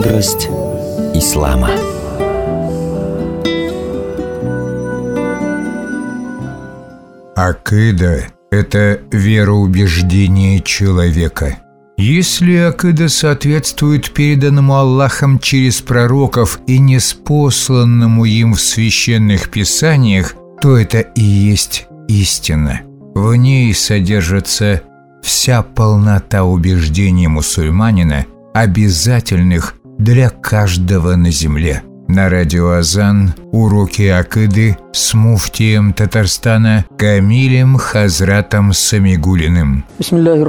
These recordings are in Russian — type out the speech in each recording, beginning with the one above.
Мудрость ислама. Акида – это вероубеждение человека. Если акида соответствует переданному Аллахом через пророков и неспосланному им в священных писаниях, то это и есть истина. В ней содержится вся полнота убеждений мусульманина, обязательных для каждого на земле. На радио Азан уроки Акиды с муфтием Татарстана Камилем Хазратом Самигулиным. Бисмиллахи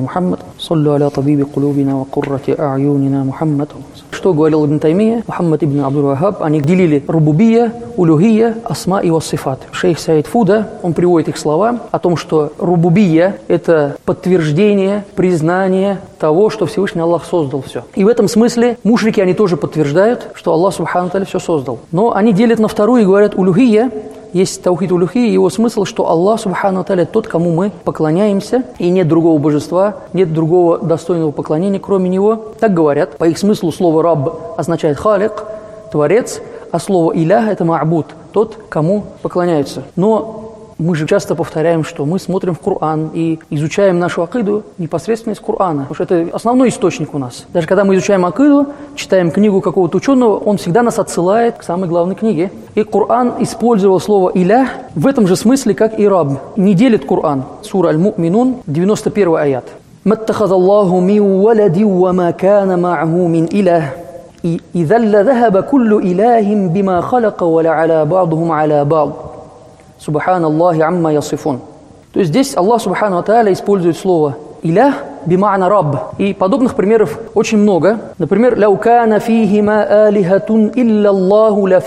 Мухаммад. صلوا على طبيب قلوبنا وقرة أعيننا محمد Что говорил Ибн Таймия, Мухаммад ибн Абдул Вахаб, они делили рубубия, улюхия, асма и вассифат. Шейх Саид Фуда, он приводит их слова о том, что рубубия – это подтверждение, признание того, что Всевышний Аллах создал все. И в этом смысле мушрики, они тоже подтверждают, что Аллах Субхану все создал. Но они делят на вторую и говорят, улюхия есть таухид улюхи, его смысл, что Аллах, субхану таля, тот, кому мы поклоняемся, и нет другого божества, нет другого достойного поклонения, кроме него. Так говорят. По их смыслу слово «раб» означает «халик», «творец», а слово «илях» – это «ма'буд», тот, кому поклоняются. Но мы же часто повторяем, что мы смотрим в Коран и изучаем нашу акиду непосредственно из Корана, потому что это основной источник у нас. Даже когда мы изучаем акиду, читаем книгу какого-то ученого, он всегда нас отсылает к самой главной книге. И Коран использовал слово «иля» в этом же смысле, как и «раб». Не делит Коран. Сура Аль-Му'минун, 91 аят. «Маттахаза Аллаху мин валади ва ма кана ма'ху мин иля И «Изалла захаба куллу иляхим бима халяка ва ла аля ба'духум аля. Субханаллахи амма ясифун. То есть здесь Аллах Субхану Тааля использует слово «илях» бима'на раб. И подобных примеров очень много. Например, «Ляукана фихима алихатун иллаллаху ля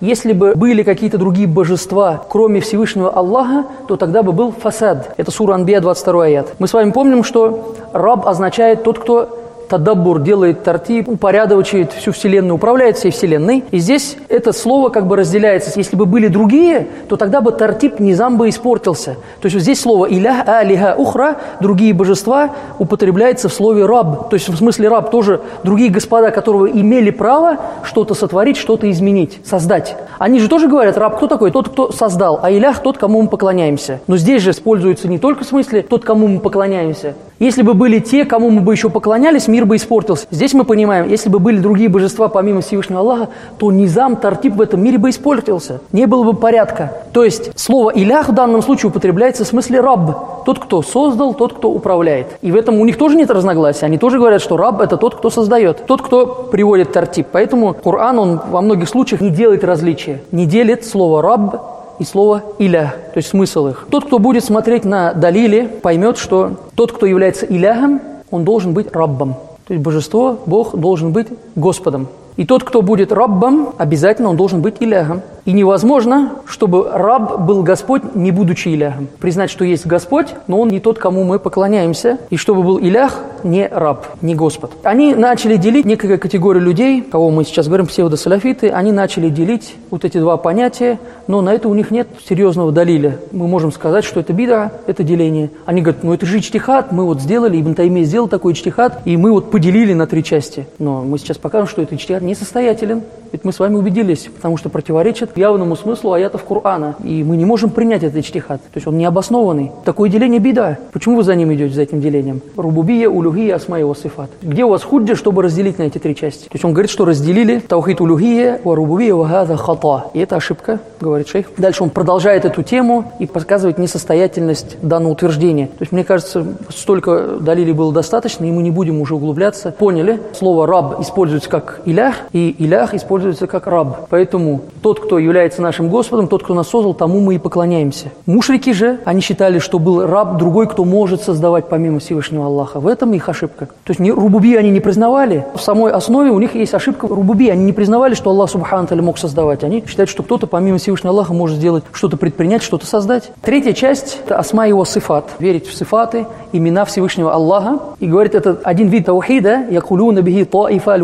Если бы были какие-то другие божества, кроме Всевышнего Аллаха, то тогда бы был фасад. Это сура Анбия, 22 аят. Мы с вами помним, что раб означает тот, кто Тадаббур делает тартиб, упорядочивает всю Вселенную, управляет всей Вселенной. И здесь это слово как бы разделяется. Если бы были другие, то тогда бы тартиб низам бы испортился. То есть вот здесь слово «илях алиха ухра», другие божества, употребляется в слове «раб». То есть в смысле «раб» тоже другие господа, которые имели право что-то сотворить, что-то изменить, создать. Они же тоже говорят, раб кто такой? Тот, кто создал, а илях тот, кому мы поклоняемся. Но здесь же используется не только в смысле тот, кому мы поклоняемся. Если бы были те, кому мы бы еще поклонялись, мир бы испортился. Здесь мы понимаем, если бы были другие божества помимо Всевышнего Аллаха, то низам, тартип в этом мире бы испортился. Не было бы порядка. То есть слово «илях» в данном случае употребляется в смысле «раб». Тот, кто создал, тот, кто управляет. И в этом у них тоже нет разногласия. Они тоже говорят, что раб – это тот, кто создает, тот, кто приводит тартип. Поэтому Коран, он во многих случаях не делает различия. Не делит слово «раб» и слово «иля», то есть смысл их. Тот, кто будет смотреть на Далиле, поймет, что тот, кто является иляхом, он должен быть раббом. То есть божество, Бог должен быть Господом. И тот, кто будет раббом, обязательно он должен быть иляхом. И невозможно, чтобы раб был Господь, не будучи Илях. Признать, что есть Господь, но он не тот, кому мы поклоняемся. И чтобы был Илях, не раб, не Господ. Они начали делить некая категория людей, кого мы сейчас говорим, псевдосалафиты, они начали делить вот эти два понятия, но на это у них нет серьезного далиля. Мы можем сказать, что это бида, это деление. Они говорят, ну это же ичтихат, мы вот сделали, Ибн Таймия сделал такой ичтихат, и мы вот поделили на три части. Но мы сейчас покажем, что этот ичтихат несостоятелен. Ведь мы с вами убедились, потому что противоречит явному смыслу аятов Корана. И мы не можем принять этот ичтихад. То есть он необоснованный. Такое деление беда. Почему вы за ним идете, за этим делением? Рубубия, улюхия, асма и васифат. Где у вас худжа, чтобы разделить на эти три части? То есть он говорит, что разделили таухид улюхия, ва рубубия, ва хата. И это ошибка, говорит шейх. Дальше он продолжает эту тему и показывает несостоятельность данного утверждения. То есть мне кажется, столько далили было достаточно, и мы не будем уже углубляться. Поняли? Слово раб используется как илях, и илях используется как раб. Поэтому тот, кто является нашим Господом, тот, кто нас создал, тому мы и поклоняемся. Мушрики же, они считали, что был раб другой, кто может создавать помимо Всевышнего Аллаха. В этом их ошибка. То есть не, рубуби они не признавали. В самой основе у них есть ошибка рубуби. Они не признавали, что Аллах Субхану мог создавать. Они считают, что кто-то помимо Всевышнего Аллаха может сделать что-то предпринять, что-то создать. Третья часть – это асма его сифат. Верить в сифаты, имена Всевышнего Аллаха. И говорит, это один вид таухида, якулюна бихи таифа аль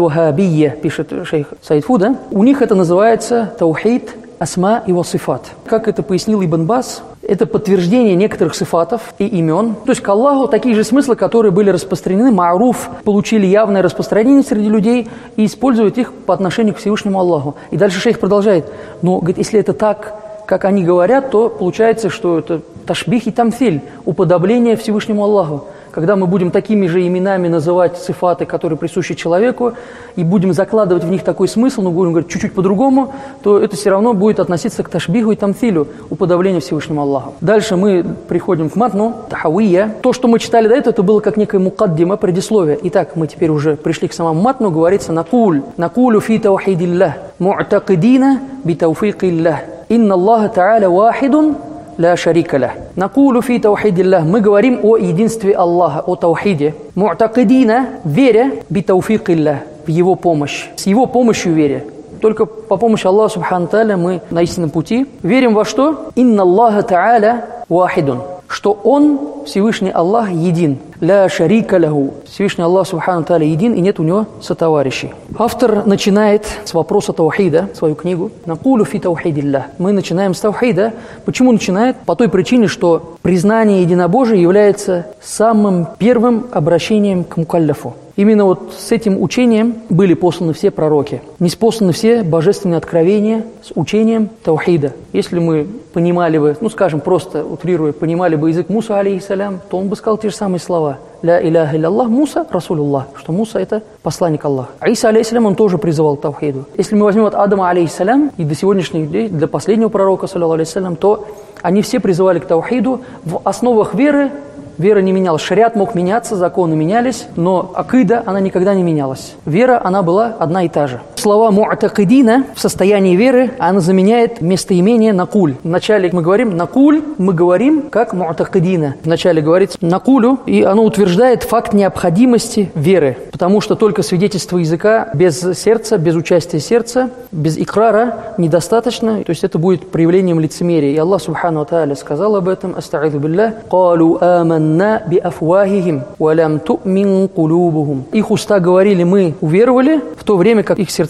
пишет шейх Саид Фуда. У них это называется таухид асма и васифат. Как это пояснил Ибн Бас, это подтверждение некоторых сифатов и имен. То есть к Аллаху такие же смыслы, которые были распространены, маруф, получили явное распространение среди людей и используют их по отношению к Всевышнему Аллаху. И дальше шейх продолжает. Но, говорит, если это так, как они говорят, то получается, что это ташбих и тамфиль, уподобление Всевышнему Аллаху когда мы будем такими же именами называть цифаты, которые присущи человеку, и будем закладывать в них такой смысл, но будем говорить чуть-чуть по-другому, то это все равно будет относиться к ташбиху и тамфилю, уподоблению Всевышнему Аллаху. Дальше мы приходим к матну, тахауия. То, что мы читали до этого, это было как некое мукаддима, предисловие. Итак, мы теперь уже пришли к самому матну, говорится накуль. Накулю фи таухидиллах, му'такидина би тауфикиллах. Инна Аллаха Та'аля вахидун ля шарикаля. Накулю фи таухидиллах. Мы говорим о единстве Аллаха, о таухиде. Му'такидина, веря, би тауфикиллах, в его помощь. С его помощью веря. Только по помощи Аллаха Субхану мы на истинном пути. Верим во что? Инна Аллаха Та'аля вахидун. Что Он, Всевышний Аллах, един. Ля шарика лягу. Всевышний Аллах Субхану Та'аля един, и нет у него сотоварищей. Автор начинает с вопроса таухида, свою книгу. Накулю фи таухидилля. Мы начинаем с таухида. Почему начинает? По той причине, что признание единобожия является самым первым обращением к мукалляфу. Именно вот с этим учением были посланы все пророки. Не спосланы все божественные откровения с учением таухида. Если мы понимали бы, ну скажем, просто утрируя, понимали бы язык Муса, алейхиссалям, то он бы сказал те же самые слова. Ля иляха Аллах, Муса, Расулуллах, что Муса это посланник Аллаха. Иса, алейхиссалям, он тоже призывал к таухиду. Если мы возьмем от Адама, алейхиссалям, и до сегодняшних дней, для последнего пророка, алейхиссалям, то они все призывали к таухиду в основах веры Вера не менялась. Шариат мог меняться, законы менялись, но акида, она никогда не менялась. Вера, она была одна и та же. Слова му'такидина в состоянии веры, она заменяет местоимение накуль. Вначале мы говорим накуль, мы говорим как му'такидина. Вначале говорится накулю, и оно утверждает факт необходимости веры. Потому что только свидетельство языка без сердца, без участия сердца, без икрара недостаточно. То есть это будет проявлением лицемерия. И Аллах Субхану Тааля сказал об этом. Аста'иду билля. Калу аман آمنا بأفواههم ولم تؤمن قلوبهم. Их уста говорили, мы уверовали, в то время как их сердца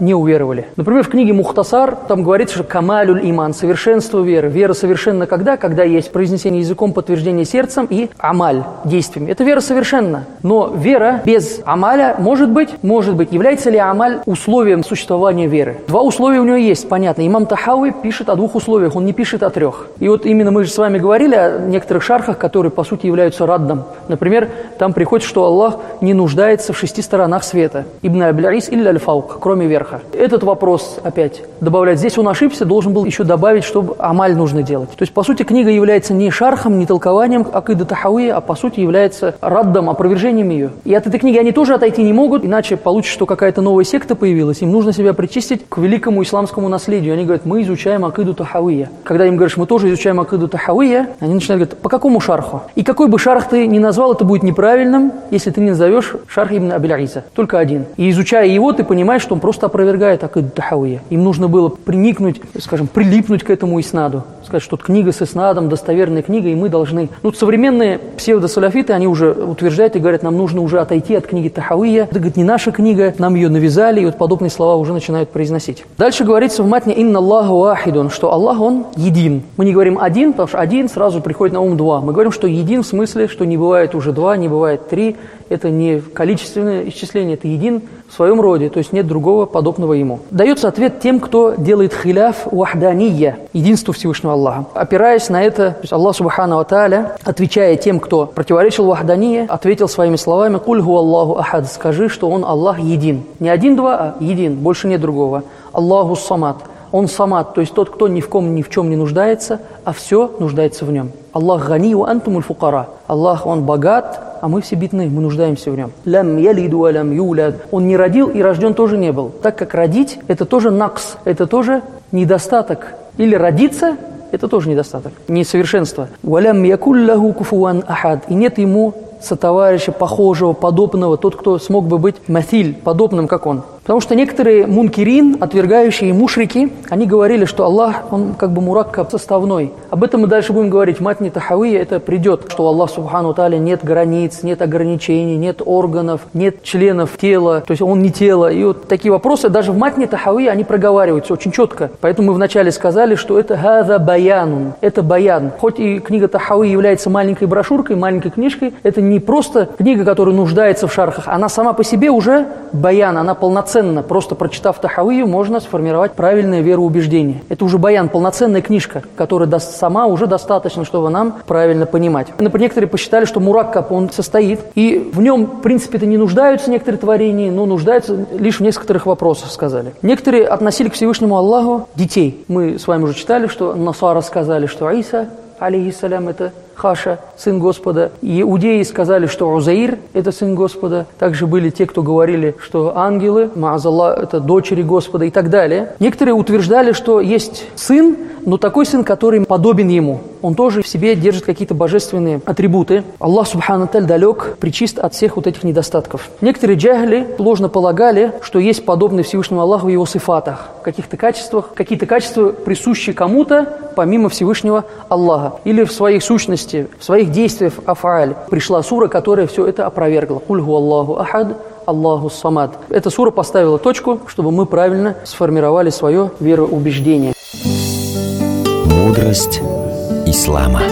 не уверовали. Например, в книге Мухтасар там говорится, что камалюль иман, совершенство веры. Вера совершенна когда? Когда есть произнесение языком, подтверждение сердцем и амаль, действиями. Это вера совершенна. Но вера без амаля может быть, может быть. Является ли амаль условием существования веры? Два условия у него есть, понятно. Имам Тахауи пишет о двух условиях, он не пишет о трех. И вот именно мы же с вами говорили о некоторых шархах, которые, по сути являются раддом. Например, там приходит, что Аллах не нуждается в шести сторонах света. Ибн Аблярис или аль-фаук, кроме верха. Этот вопрос опять добавлять. Здесь он ошибся, должен был еще добавить, чтобы амаль нужно делать. То есть, по сути, книга является не шархом, не толкованием акида тахауи, а по сути является раддом, опровержением ее. И от этой книги они тоже отойти не могут, иначе получится, что какая-то новая секта появилась. Им нужно себя причистить к великому исламскому наследию. Они говорят, мы изучаем акиду тахауия. Когда им говоришь, мы тоже изучаем акиду тахауия, они начинают говорить, по какому шарху? И какой бы шарх ты ни назвал, это будет неправильным, если ты не назовешь шарх ибн Абиль Только один. И изучая его, ты понимаешь, что он просто опровергает акиду тахауия. Им нужно было приникнуть, скажем, прилипнуть к этому иснаду. Сказать, что книга с иснадом, достоверная книга, и мы должны... Ну, современные псевдосаляфиты, они уже утверждают и говорят, нам нужно уже отойти от книги Тахауия. Это, говорит, не наша книга, нам ее навязали, и вот подобные слова уже начинают произносить. Дальше говорится в матне «Инна Аллаху вахидун», что Аллах, Он един. Мы не говорим «один», потому что «один» сразу приходит на ум «два». Мы говорим, что «един» в смысле, что не бывает уже два, не бывает три, это не количественное исчисление, это един в своем роде, то есть нет другого подобного ему. Дается ответ тем, кто делает хиляф вахдания, единство Всевышнего Аллаха. Опираясь на это, Аллах Субхану Тааля, отвечая тем, кто противоречил вахдания, ответил своими словами «Куль Аллаху ахад» скажи, что Он Аллах един. Не один-два, а един, больше нет другого. Аллаху самад. Он самад, то есть тот, кто ни в ком, ни в чем не нуждается, а все нуждается в нем. Аллах гани ва антумуль фукара. Аллах, Он богат, а мы все бедны, мы нуждаемся в нем. Лям ялиду алям юляд. Он не родил и рожден тоже не был. Так как родить – это тоже накс, это тоже недостаток. Или родиться – это тоже недостаток, несовершенство. Валям якулляху куфуан ахад. И нет ему сотоварища, похожего, подобного, тот, кто смог бы быть мафиль, подобным, как он. Потому что некоторые мункирин, отвергающие мушрики, они говорили, что Аллах, он как бы мураккаб составной. Об этом мы дальше будем говорить. Матни Тахавия это придет, что у Аллаха Субхану Таля нет границ, нет ограничений, нет органов, нет членов тела, то есть он не тело. И вот такие вопросы даже в Матни Тахавия они проговариваются очень четко. Поэтому мы вначале сказали, что это хаза баянун, это баян. Хоть и книга Тахави является маленькой брошюркой, маленькой книжкой, это не просто книга, которая нуждается в шархах, она сама по себе уже баян, она полноценна. Просто прочитав Тахавию, можно сформировать правильное вероубеждение. Это уже баян, полноценная книжка, которая даст сама уже достаточно, чтобы нам правильно понимать. Например, некоторые посчитали, что Мураккаб, он состоит, и в нем, в принципе-то, не нуждаются некоторые творения, но нуждаются лишь в некоторых вопросах, сказали. Некоторые относили к Всевышнему Аллаху детей. Мы с вами уже читали, что Насара сказали, что Иса, алейхиссалям, это Хаша, сын Господа. И иудеи сказали, что Узаир – это сын Господа. Также были те, кто говорили, что ангелы, Маазалла – это дочери Господа и так далее. Некоторые утверждали, что есть сын, но такой сын, который подобен ему. Он тоже в себе держит какие-то божественные атрибуты. Аллах Субхану Таль далек, причист от всех вот этих недостатков. Некоторые джахли ложно полагали, что есть подобный Всевышнему Аллаху в его сифатах, в каких-то качествах, какие-то качества присущи кому-то, помимо Всевышнего Аллаха. Или в своей сущности, в своих действиях афааль. Пришла сура, которая все это опровергла. Кульгу Аллаху ахад, Аллаху самад. Эта сура поставила точку, чтобы мы правильно сформировали свое вероубеждение. Мудрость ислама.